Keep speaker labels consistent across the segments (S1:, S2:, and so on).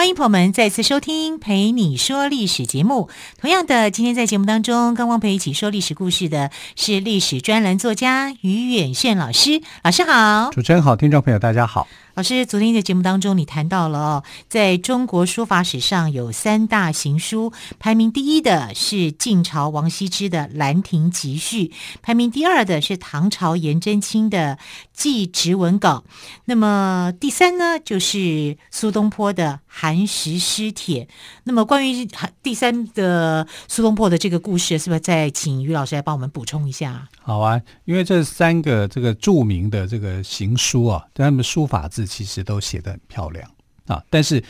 S1: 欢迎朋友们再次收听《陪你说历史》节目。同样的，今天在节目当中跟汪培一起说历史故事的是历史专栏作家于远炫老师。老师好，
S2: 主持人好，听众朋友大家好。
S1: 老师，昨天的节目当中，你谈到了哦，在中国书法史上有三大行书，排名第一的是晋朝王羲之的《兰亭集序》，排名第二的是唐朝颜真卿的《祭侄文稿》，那么第三呢，就是苏东坡的《寒食诗帖》。那么关于第三的苏东坡的这个故事，是不是再请于老师来帮我们补充一下？
S2: 好啊，因为这三个这个著名的这个行书啊，他们书法字其实都写得很漂亮啊。但是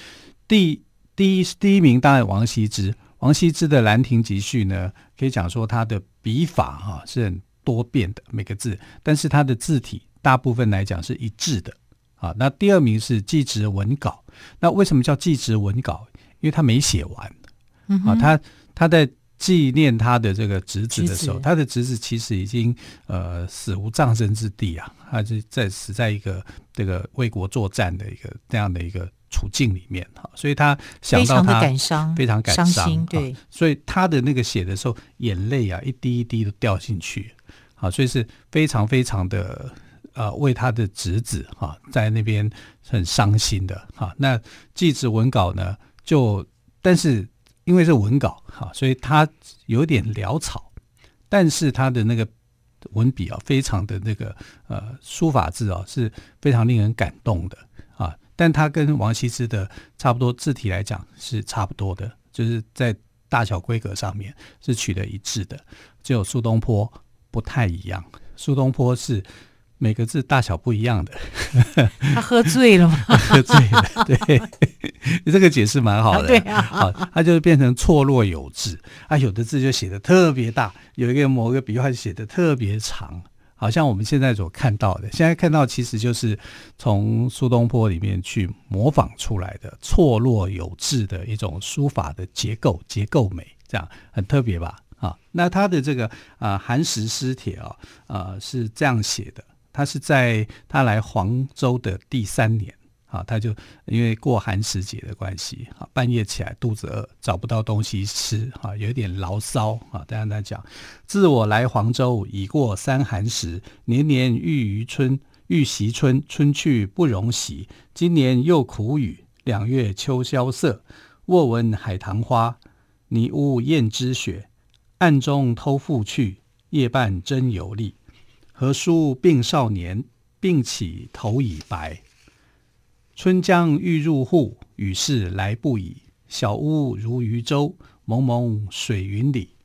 S2: 第第一第一名当然王羲之，王羲之的《兰亭集序》呢，可以讲说他的笔法哈、啊、是很多变的每个字，但是他的字体大部分来讲是一致的啊。那第二名是《祭侄文稿》，那为什么叫《祭侄文稿》？因为他没写完啊，他他在。纪念他的这个侄子的时候，他的侄子其实已经呃死无葬身之地啊，他是在死在一个这个为国作战的一个这样的一个处境里面哈，所以他想到他
S1: 非常感伤，
S2: 非常感伤，伤心
S1: 对，
S2: 所以他的那个写的时候，眼泪啊一滴一滴都掉进去，啊，所以是非常非常的呃为他的侄子哈在那边很伤心的哈。那祭侄文稿呢，就但是。因为是文稿哈，所以他有点潦草，但是他的那个文笔啊，非常的那个呃书法字啊，是非常令人感动的啊。但他跟王羲之的差不多字体来讲是差不多的，就是在大小规格上面是取得一致的，只有苏东坡不太一样。苏东坡是。每个字大小不一样的，
S1: 他喝醉了吗？
S2: 喝醉了，对，你这个解释蛮好的。
S1: 对啊，
S2: 好，他就变成错落有致，啊，有的字就写的特别大，有一个某个笔画写的特别长，好像我们现在所看到的，现在看到其实就是从苏东坡里面去模仿出来的错落有致的一种书法的结构，结构美，这样很特别吧？啊，那他的这个啊《寒食诗帖》啊，啊是这样写的。他是在他来黄州的第三年啊，他就因为过寒食节的关系啊，半夜起来肚子饿，找不到东西吃啊，有点牢骚啊。大家在讲，自我来黄州已过三寒食，年年欲于春，欲惜春，春去不容喜。今年又苦雨，两月秋萧瑟。卧闻海棠花，泥屋雁之雪。暗中偷复去，夜半真犹历。何书病少年，病起头已白。春江欲入户，雨势来不已。小屋如渔舟，蒙蒙水云里。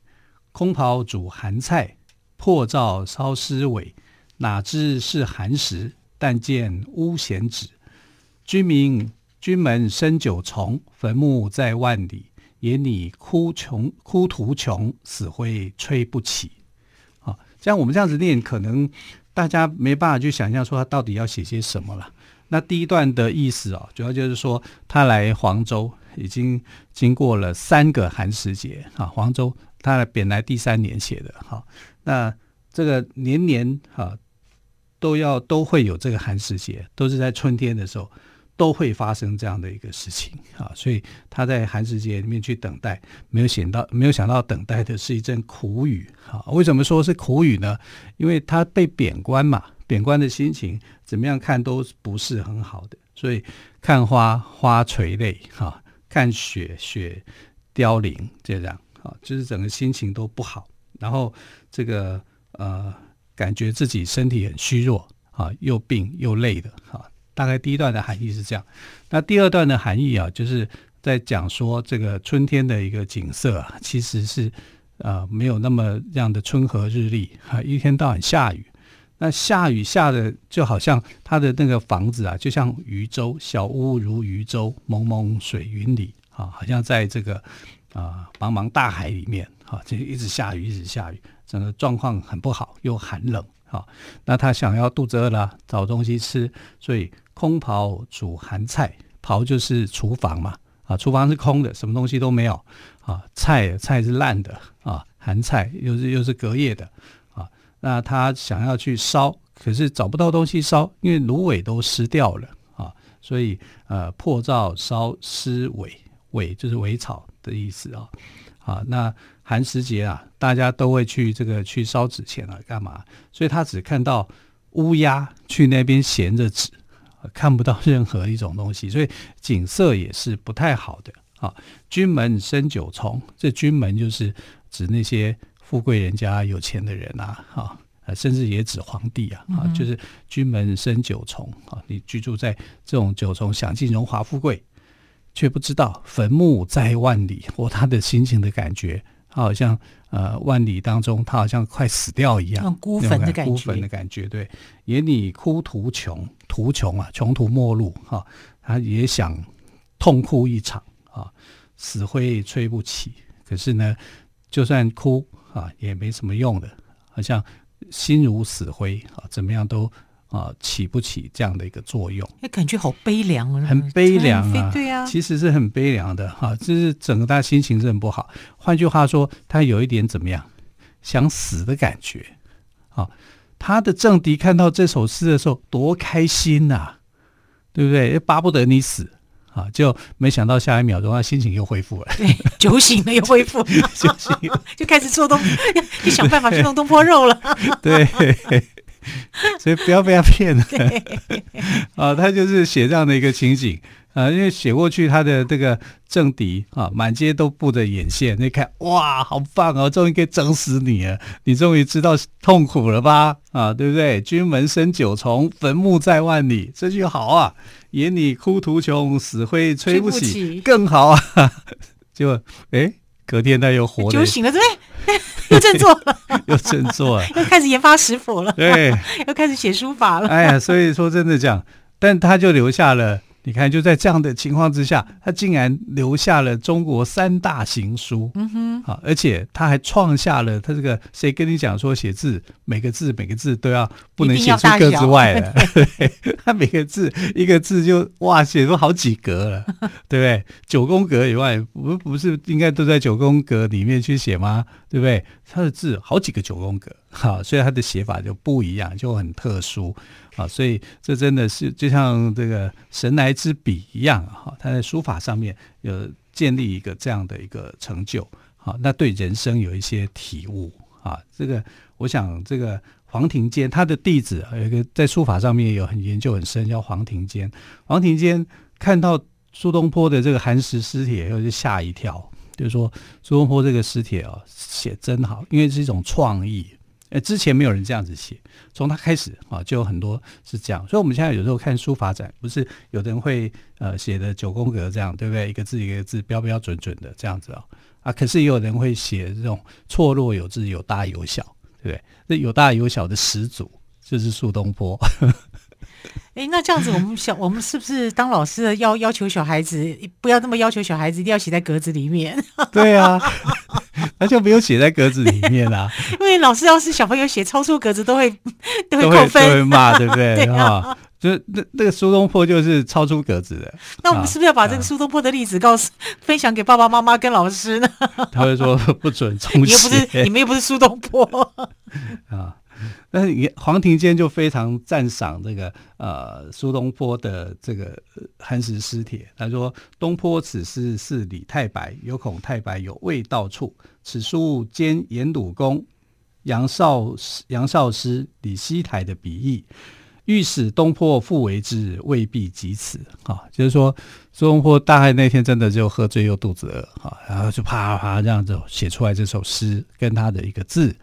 S2: 空庖煮寒菜，破灶烧丝尾。哪知是寒食，但见屋闲纸。君名君门深九重，坟墓在万里。眼里哭穷哭途穷，死灰吹不起。像我们这样子念，可能大家没办法去想象说他到底要写些什么了。那第一段的意思哦，主要就是说他来黄州已经经过了三个寒食节啊。黄州他本来第三年写的哈，那这个年年哈都要都会有这个寒食节，都是在春天的时候。都会发生这样的一个事情啊，所以他在寒食节里面去等待，没有想到，没有想到等待的是一阵苦雨啊。为什么说是苦雨呢？因为他被贬官嘛，贬官的心情怎么样看都不是很好的，所以看花花垂泪哈，看雪雪凋零，这样啊，就是整个心情都不好。然后这个呃，感觉自己身体很虚弱啊，又病又累的哈。大概第一段的含义是这样，那第二段的含义啊，就是在讲说这个春天的一个景色啊，其实是呃没有那么样的春和日丽啊，一天到晚下雨，那下雨下的就好像他的那个房子啊，就像渔舟，小屋如渔舟，蒙蒙水云里啊，好像在这个啊茫茫大海里面，啊，就一直下雨，一直下雨，整个状况很不好，又寒冷，好、那他想要肚子饿了，找东西吃，所以空庖煮寒菜，庖就是厨房嘛，啊，厨房是空的，什么东西都没有，啊，菜菜是烂的，啊，寒菜又是又是隔夜的，啊，那他想要去烧，可是找不到东西烧，因为芦苇都湿掉了。啊所以，呃，破灶烧湿苇，苇就是苇草的意思啊。好，那寒食节啊，大家都会去这个去烧纸钱啊，干嘛？所以他只看到乌鸦去那边衔着纸，看不到任何一种东西，所以景色也是不太好的。啊，军门生九重，这军门就是指那些富贵人家、有钱的人啊，哈。甚至也指皇帝啊，啊，就是君门生九重啊，你居住在这种九重，享尽荣华富贵，却不知道坟墓在万里。或他的心情的感觉，他好像呃万里当中，他好像快死掉一样，
S1: 孤坟的感觉，
S2: 孤坟的感觉。对，眼里哭途穷，途穷啊，穷途末路哈，他也想痛哭一场啊，死灰吹不起。可是呢，就算哭啊，也没什么用的，好像。心如死灰啊，怎么样都啊起不起这样的一个作用，
S1: 那感觉好悲凉啊，
S2: 很悲凉啊，
S1: 对啊，
S2: 其实是很悲凉的哈，就是整个他心情是很不好。换句话说，他有一点怎么样，想死的感觉啊。他的政敌看到这首诗的时候，多开心呐、啊，对不对？巴不得你死。啊！就没想到下一秒钟，他心情又恢复了，
S1: 对，酒醒了又恢复，酒醒 就开始做东，就想办法去弄东坡肉了。
S2: 对，所以不要被他骗了。啊，他就是写这样的一个情景。啊，因为写过去，他的这个政敌啊，满街都布着眼线。你看，哇，好棒哦，终于可以整死你了！你终于知道痛苦了吧？啊，对不对？君门生九重，坟墓在万里，这句好啊。眼里哭途穷，死灰吹不起，不起更好啊。就哎，隔天他又活了，
S1: 酒醒了，对，又振作了，
S2: 又振作了，
S1: 又开始研发食谱了，
S2: 对，
S1: 又开始写书法了。
S2: 哎呀，所以说真的讲，但他就留下了。你看，就在这样的情况之下，他竟然留下了中国三大行书，嗯哼，好，而且他还创下了他这个谁跟你讲说写字每个字每个字都要不能写出格之外的，对，他每个字一个字就哇写出好几格了，对不对？九宫格以外，不不是应该都在九宫格里面去写吗？对不对？他的字好几个九宫格，哈，所以他的写法就不一样，就很特殊。啊，所以这真的是就像这个神来之笔一样哈，他在书法上面有建立一个这样的一个成就，好，那对人生有一些体悟啊。这个我想，这个黄庭坚他的弟子有一个在书法上面有很研究很深，叫黄庭坚。黄庭坚看到苏东坡的这个寒食诗帖，又就吓一跳，就是说苏东坡这个诗帖啊，写真好，因为是一种创意。呃，之前没有人这样子写，从他开始啊，就有很多是这样。所以我们现在有时候看书法展，不是有的人会呃写的九宫格这样，对不对？一个字一个字标标准准的这样子啊啊，可是也有人会写这种错落有致，有大有小，对不对？那有大有小的始祖就是苏东坡。
S1: 哎，那这样子，我们小我们是不是当老师的要要求小孩子不要那么要求小孩子一定要写在格子里面？
S2: 对啊。他就没有写在格子里面啦，
S1: 因为老师要是小朋友写超出格子，都会都会扣分，
S2: 都会骂，对不对？对啊，就那那个苏东坡就是超出格子的。
S1: 那我们是不是要把这个苏东坡的例子告诉、啊、分享给爸爸妈妈跟老师呢？
S2: 他会说不准重写，
S1: 你又不是你们又不是苏东坡
S2: 啊。但是黄庭坚就非常赞赏这个呃苏东坡的这个寒食诗帖，他说：“东坡此诗是李太白，犹恐太白有味道处。此书兼颜鲁公、杨少杨少师、李希台的笔意，欲使东坡复为之，未必及此。”啊，就是说苏东坡大概那天真的就喝醉又肚子饿，哈，然后就啪啪这样子写出来这首诗，跟他的一个字。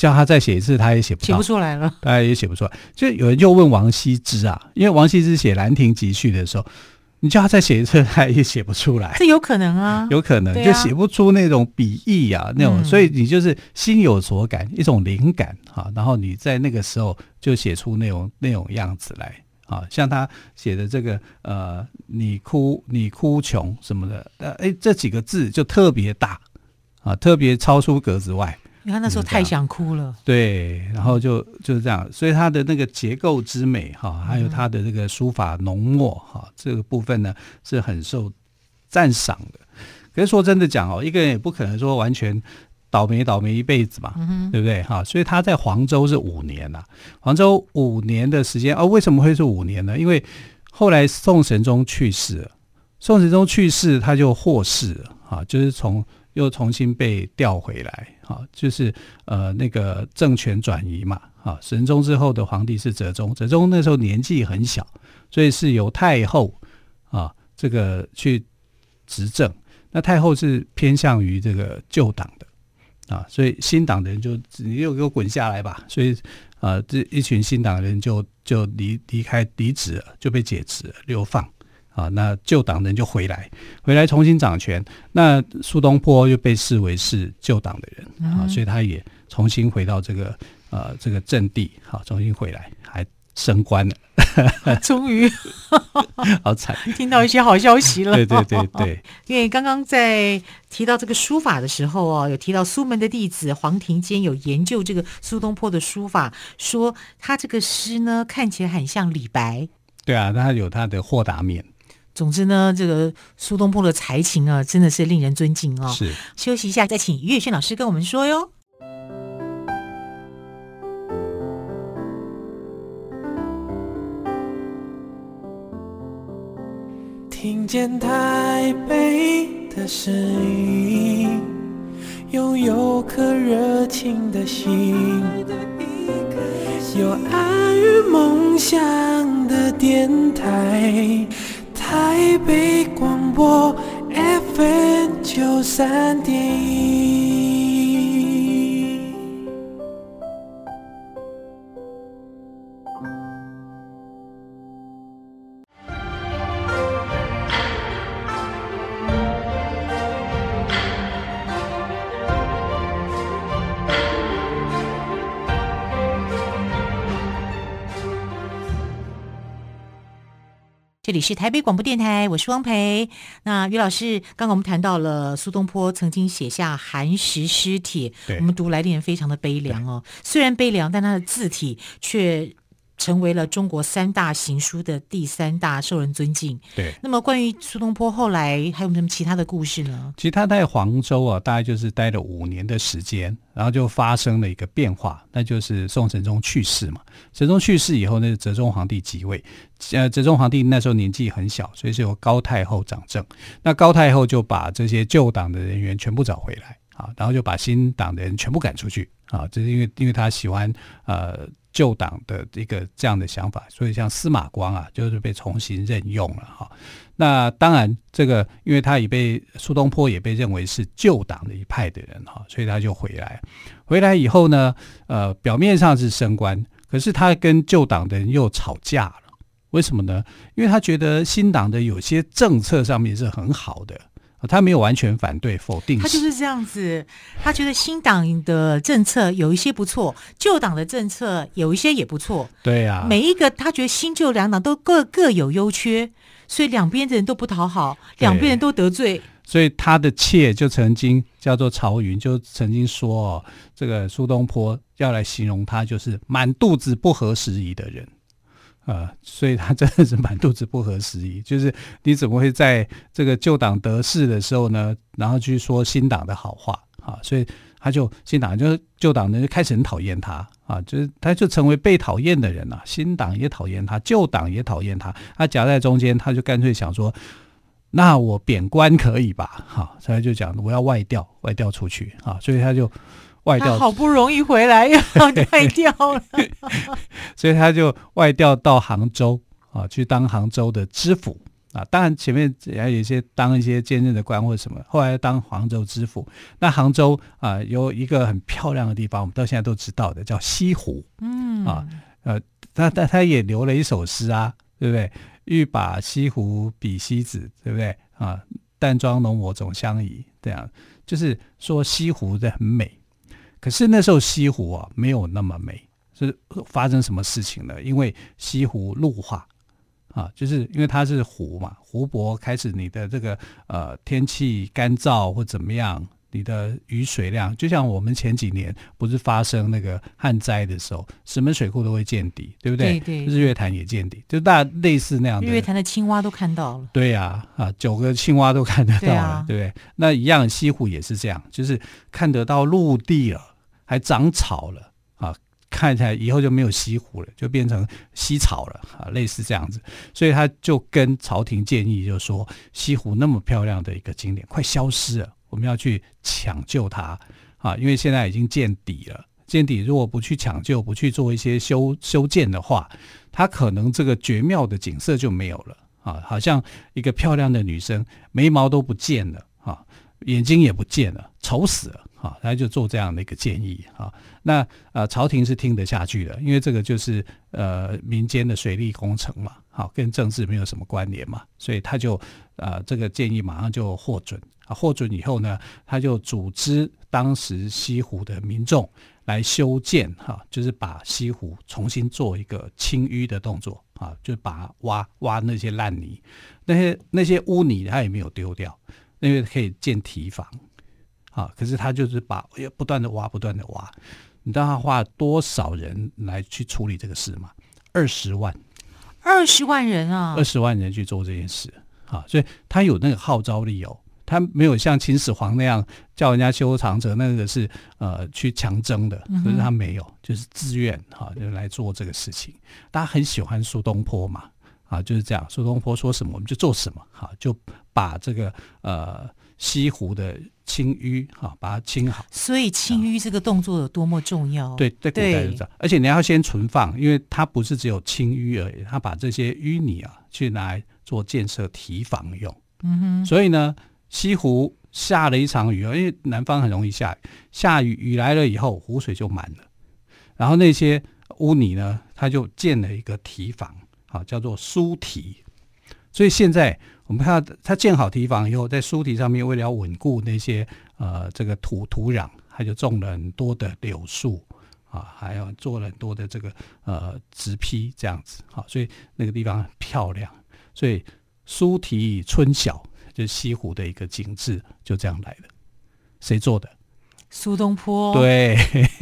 S2: 叫他再写一次，他也写不，
S1: 写不出来了。
S2: 他也写不出来。就有人又问王羲之啊，因为王羲之写《兰亭集序》的时候，你叫他再写一次，他也写不出来。
S1: 这有可能啊，
S2: 有可能、啊、就写不出那种笔意啊，那种。嗯、所以你就是心有所感，一种灵感啊，然后你在那个时候就写出那种那种样子来啊，像他写的这个呃，你哭你哭穷什么的，呃，哎，这几个字就特别大啊，特别超出格子外。
S1: 因为他那时候太想哭了。
S2: 对，然后就就是这样，所以他的那个结构之美哈，还有他的这个书法浓墨哈，这个部分呢是很受赞赏的。可是说真的讲哦，一个人也不可能说完全。倒霉倒霉一辈子嘛，嗯、对不对？哈，所以他在黄州是五年呐、啊，黄州五年的时间哦。为什么会是五年呢？因为后来宋神宗去世了，宋神宗去世他就获释了，哈，就是从又重新被调回来，哈，就是呃那个政权转移嘛，哈。神宗之后的皇帝是哲宗，哲宗那时候年纪很小，所以是由太后啊这个去执政。那太后是偏向于这个旧党的。啊，所以新党的人就你又给我滚下来吧，所以啊，这一群新党人就就离离开离职了，就被解职了，流放啊。那旧党人就回来，回来重新掌权。那苏东坡又被视为是旧党的人啊，所以他也重新回到这个呃这个阵地，好，重新回来还。升官了，终于好惨，听到一些好消息了。对对对对，因为刚刚在提到这个书法的时候哦，有提到苏门的弟子黄庭坚有研究这个苏东坡的书法，说他这个诗呢看起来很像李白。对啊，他有他的豁达面。总之呢，这个苏东坡的才情啊，真的是令人尊敬哦。是，休息一下，再请于月轩老师跟我们说哟。听见台北的声音，拥有颗热情的心，有爱与梦想的电台，台北广播 FM 九三点一。这里是台北广播电台，我是汪培。那于老师，刚刚我们谈到了苏东坡曾经写下《寒食诗帖》，我们读来令人非常的悲凉哦。虽然悲凉，但他的字体却。成为了中国三大行书的第三大，受人尊敬。对，那么关于苏东坡后来还有什么其他的故事呢？其实他在黄州啊，大概就是待了五年的时间，然后就发生了一个变化，那就是宋神宗去世嘛。神宗去世以后，那是哲宗皇帝即位。呃，哲宗皇帝那时候年纪很小，所以是由高太后掌政。那高太后就把这些旧党的人员全部找回来啊，然后就把新党的人全部赶出去啊，这是因为因为他喜欢呃。旧党的一个这样的想法，所以像司马光啊，就是被重新任用了哈。那当然，这个因为他也被苏东坡也被认为是旧党的一派的人哈，所以他就回来。回来以后呢，呃，表面上是升官，可是他跟旧党的人又吵架了。为什么呢？因为他觉得新党的有些政策上面是很好的。他没有完全反对否定，他就是这样子。他觉得新党的政策有一些不错，旧党的政策有一些也不错。对呀、啊，每一个他觉得新旧两党都各各有优缺，所以两边的人都不讨好，两边人都得罪。所以他的妾就曾经叫做曹云，就曾经说哦，这个苏东坡要来形容他，就是满肚子不合时宜的人。呃，所以他真的是满肚子不合时宜。就是你怎么会在这个旧党得势的时候呢，然后去说新党的好话啊？所以他就新党就是旧党呢就开始很讨厌他啊，就是他就成为被讨厌的人了。新党也讨厌他，旧党也讨厌他，他夹在中间，他就干脆想说，那我贬官可以吧？哈，所以就讲我要外调，外调出去啊，所以他就。外调好不容易回来，又外调了，所以他就外调到杭州啊，去当杭州的知府啊。当然前面也有一些当一些兼任的官或者什么，后来当杭州知府。那杭州啊，有一个很漂亮的地方，我们到现在都知道的，叫西湖。嗯啊，呃，他他他也留了一首诗啊，对不对？欲把西湖比西子，对不对？啊，淡妆浓抹总相宜，这样就是说西湖的很美。可是那时候西湖啊没有那么美，是发生什么事情呢？因为西湖陆化啊，就是因为它是湖嘛，湖泊开始你的这个呃天气干燥或怎么样。你的雨水量，就像我们前几年不是发生那个旱灾的时候，什么水库都会见底，对不对？
S1: 对对。
S2: 日月潭也见底，就大类似那样的。
S1: 日月潭的青蛙都看到了。
S2: 对呀，啊，啊，九个青蛙都看得到了，对，不对？那一样，西湖也是这样，就是看得到陆地了，还长草了啊，看起来以后就没有西湖了，就变成西草了啊，类似这样子。所以他就跟朝廷建议，就说西湖那么漂亮的一个景点，快消失了。我们要去抢救它啊，因为现在已经见底了。见底如果不去抢救，不去做一些修修建的话，它可能这个绝妙的景色就没有了啊。好像一个漂亮的女生，眉毛都不见了啊，眼睛也不见了，丑死了啊。他就做这样的一个建议啊。那呃，朝廷是听得下去的，因为这个就是呃民间的水利工程嘛，好，跟政治没有什么关联嘛，所以他就呃这个建议马上就获准啊。获准以后呢，他就组织当时西湖的民众来修建，哈，就是把西湖重新做一个清淤的动作，啊，就把挖挖那些烂泥，那些那些污泥他也没有丢掉，因为可以建堤防，啊，可是他就是把不断的挖，不断的挖，你知道他花了多少人来去处理这个事吗？二十万，
S1: 二十万人啊，
S2: 二十万人去做这件事，啊，所以他有那个号召力哦。他没有像秦始皇那样叫人家修长城，那个是呃去强征的，可是他没有，就是自愿哈，就来做这个事情。大家很喜欢苏东坡嘛，啊，就是这样，苏东坡说什么我们就做什么，哈，就把这个呃西湖的清淤哈把它清好。
S1: 所以清淤这个动作有多么重要？
S2: 对，在古代就这样，而且你要先存放，因为它不是只有清淤而已，它把这些淤泥啊去拿来做建设堤防用。嗯哼，所以呢。西湖下了一场雨，因为南方很容易下雨，下雨雨来了以后，湖水就满了，然后那些污泥呢，它就建了一个堤防，啊，叫做苏堤。所以现在我们看到它建好堤防以后，在苏堤上面，为了要稳固那些呃这个土土壤，它就种了很多的柳树啊，还有做了很多的这个呃植批这样子，好，所以那个地方很漂亮。所以苏堤春晓。就是西湖的一个景致就这样来的，谁做的？
S1: 苏东坡。
S2: 对，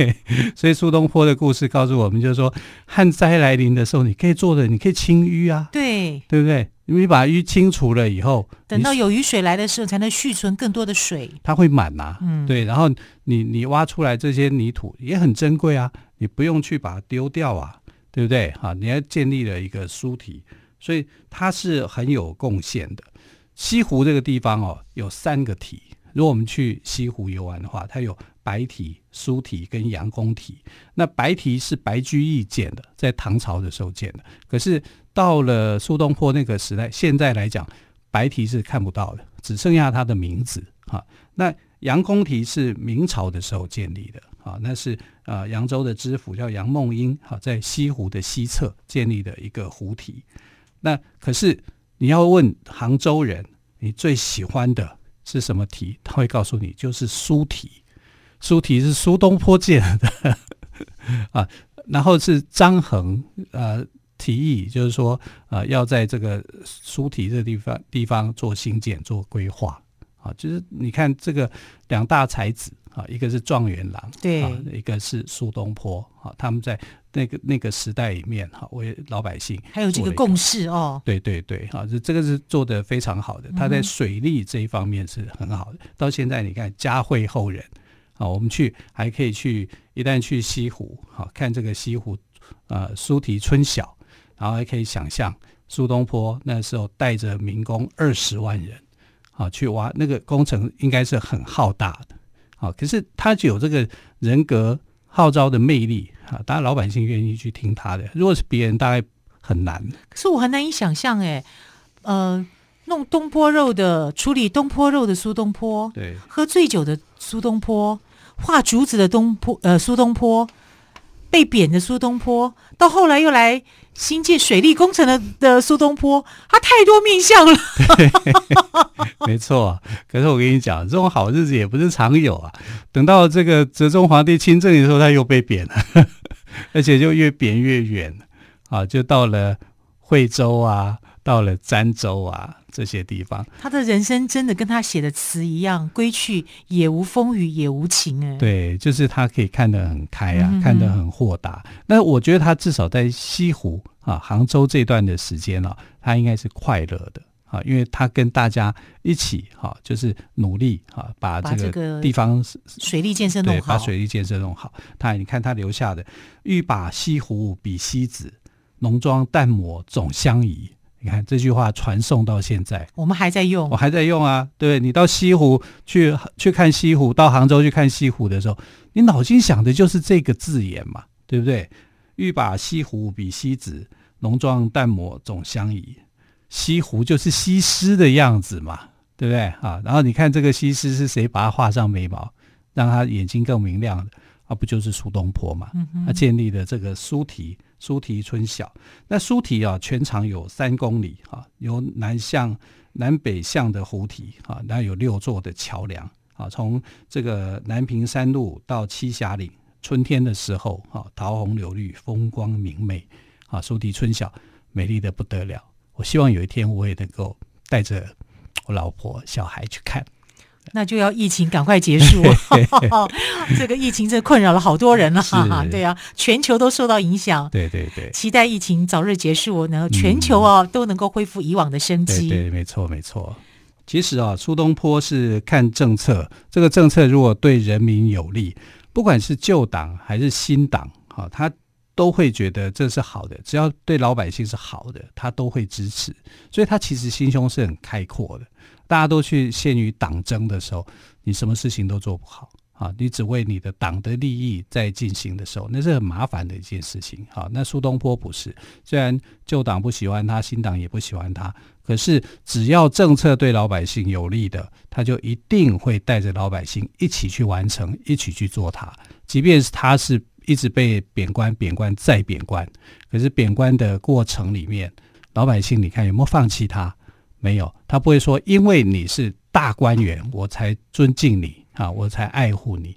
S2: 所以苏东坡的故事告诉我们，就是说旱灾来临的时候，你可以做的，你可以清淤啊，
S1: 对，
S2: 对不对？因把淤清除了以后，
S1: 等到有雨水来的时候，才能蓄存更多的水，
S2: 它会满呐、啊。嗯，对。然后你你挖出来这些泥土也很珍贵啊，你不用去把它丢掉啊，对不对？哈，你还建立了一个书体，所以它是很有贡献的。西湖这个地方哦，有三个堤。如果我们去西湖游玩的话，它有白堤、苏堤跟杨公堤。那白堤是白居易建的，在唐朝的时候建的。可是到了苏东坡那个时代，现在来讲，白堤是看不到的，只剩下它的名字啊。那杨公堤是明朝的时候建立的啊，那是呃扬州的知府叫杨梦英啊，在西湖的西侧建立的一个湖堤。那可是。你要问杭州人，你最喜欢的是什么题？他会告诉你，就是苏题。苏题是苏东坡建的 啊，然后是张衡呃提议，就是说呃要在这个苏题这地方地方做新建、做规划啊。就是你看这个两大才子啊，一个是状元郎，
S1: 对，
S2: 啊，一个是苏东坡啊，他们在。那个那个时代里面哈，为老百姓
S1: 还有这个共识哦，
S2: 对对对，哈，这这个是做的非常好的。他在水利这一方面是很好的。到现在你看嘉惠后人啊，我们去还可以去，一旦去西湖好，看这个西湖呃苏堤春晓，然后还可以想象苏东坡那时候带着民工二十万人啊去挖那个工程，应该是很浩大的啊。可是他就有这个人格号召的魅力。啊，当然老百姓愿意去听他的。如果是别人，大概很难。
S1: 可是我很难以想象，哎，呃，弄东坡肉的，处理东坡肉的苏东坡，
S2: 对，
S1: 喝醉酒的苏东坡，画竹子的东坡，呃，苏东坡，被贬的苏东坡，到后来又来兴建水利工程的的苏东坡，他太多面相了。
S2: 没错，可是我跟你讲，这种好日子也不是常有啊。等到这个哲宗皇帝亲政的时候，他又被贬了。而且就越贬越远啊，就到了惠州啊，到了儋州啊这些地方。
S1: 他的人生真的跟他写的词一样，归去也无风雨也无晴哎。
S2: 对，就是他可以看得很开啊，
S1: 嗯、
S2: 看得很豁达。那我觉得他至少在西湖啊、杭州这段的时间啊，他应该是快乐的。啊，因为他跟大家一起哈，就是努力哈，把这个地方
S1: 水利建设弄好，
S2: 把水利建设弄好。他你看他留下的“欲把西湖比西子，浓妆淡抹总相宜”，你看这句话传颂到现在，
S1: 我们还在用，
S2: 我还在用啊。对，你到西湖去去看西湖，到杭州去看西湖的时候，你脑筋想的就是这个字眼嘛，对不对？“欲把西湖比西子，浓妆淡抹总相宜。”西湖就是西施的样子嘛，对不对啊？然后你看这个西施是谁把她画上眉毛，让她眼睛更明亮的啊？不就是苏东坡嘛？他、建立了这个苏堤，苏堤春晓。那苏堤啊，全长有三公里啊，由南向南北向的湖堤啊，那有六座的桥梁啊，从这个南屏山路到栖霞岭，春天的时候啊，桃红柳绿，风光明媚啊，苏堤春晓，美丽的不得了。我希望有一天我也能够带着我老婆小孩去看，
S1: 那就要疫情赶快结束。这个疫情这困扰了好多人了，哈，对啊，全球都受到影响。
S2: 对对对，
S1: 期待疫情早日结束，然后全球啊、嗯、都能够恢复以往的生机。
S2: 对，对，没错没错。其实啊，苏东坡是看政策，这个政策如果对人民有利，不管是旧党还是新党，哈，他。都会觉得这是好的，只要对老百姓是好的，他都会支持。所以他其实心胸是很开阔的。大家都去陷于党争的时候，你什么事情都做不好啊！你只为你的党的利益在进行的时候，那是很麻烦的一件事情。好，那苏东坡不是，虽然旧党不喜欢他，新党也不喜欢他，可是只要政策对老百姓有利的，他就一定会带着老百姓一起去完成，一起去做它，即便是他是。一直被贬官、贬官再贬官，可是贬官的过程里面，老百姓你看有没有放弃他？没有，他不会说因为你是大官员，我才尊敬你啊，我才爱护你。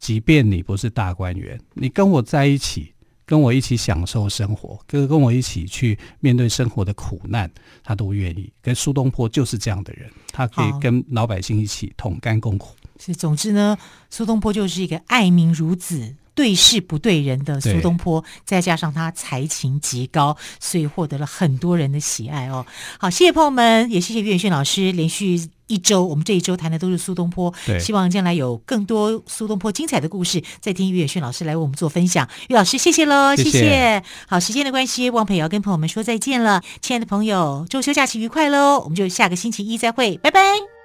S2: 即便你不是大官员，你跟我在一起，跟我一起享受生活，跟跟我一起去面对生活的苦难，他都愿意。跟苏东坡就是这样的人，他可以跟老百姓一起同甘共苦。
S1: 是，总之呢，苏东坡就是一个爱民如子。对事不对人的苏东坡，再加上他才情极高，所以获得了很多人的喜爱哦。好，谢谢朋友们，也谢谢岳轩老师。连续一周，我们这一周谈的都是苏东坡，对希望将来有更多苏东坡精彩的故事，再听岳轩老师来为我们做分享。岳老师，谢谢喽，谢谢。谢谢好，时间的关系，汪培也要跟朋友们说再见了。亲爱的朋友，周休假期愉快喽！我们就下个星期一再会，拜拜。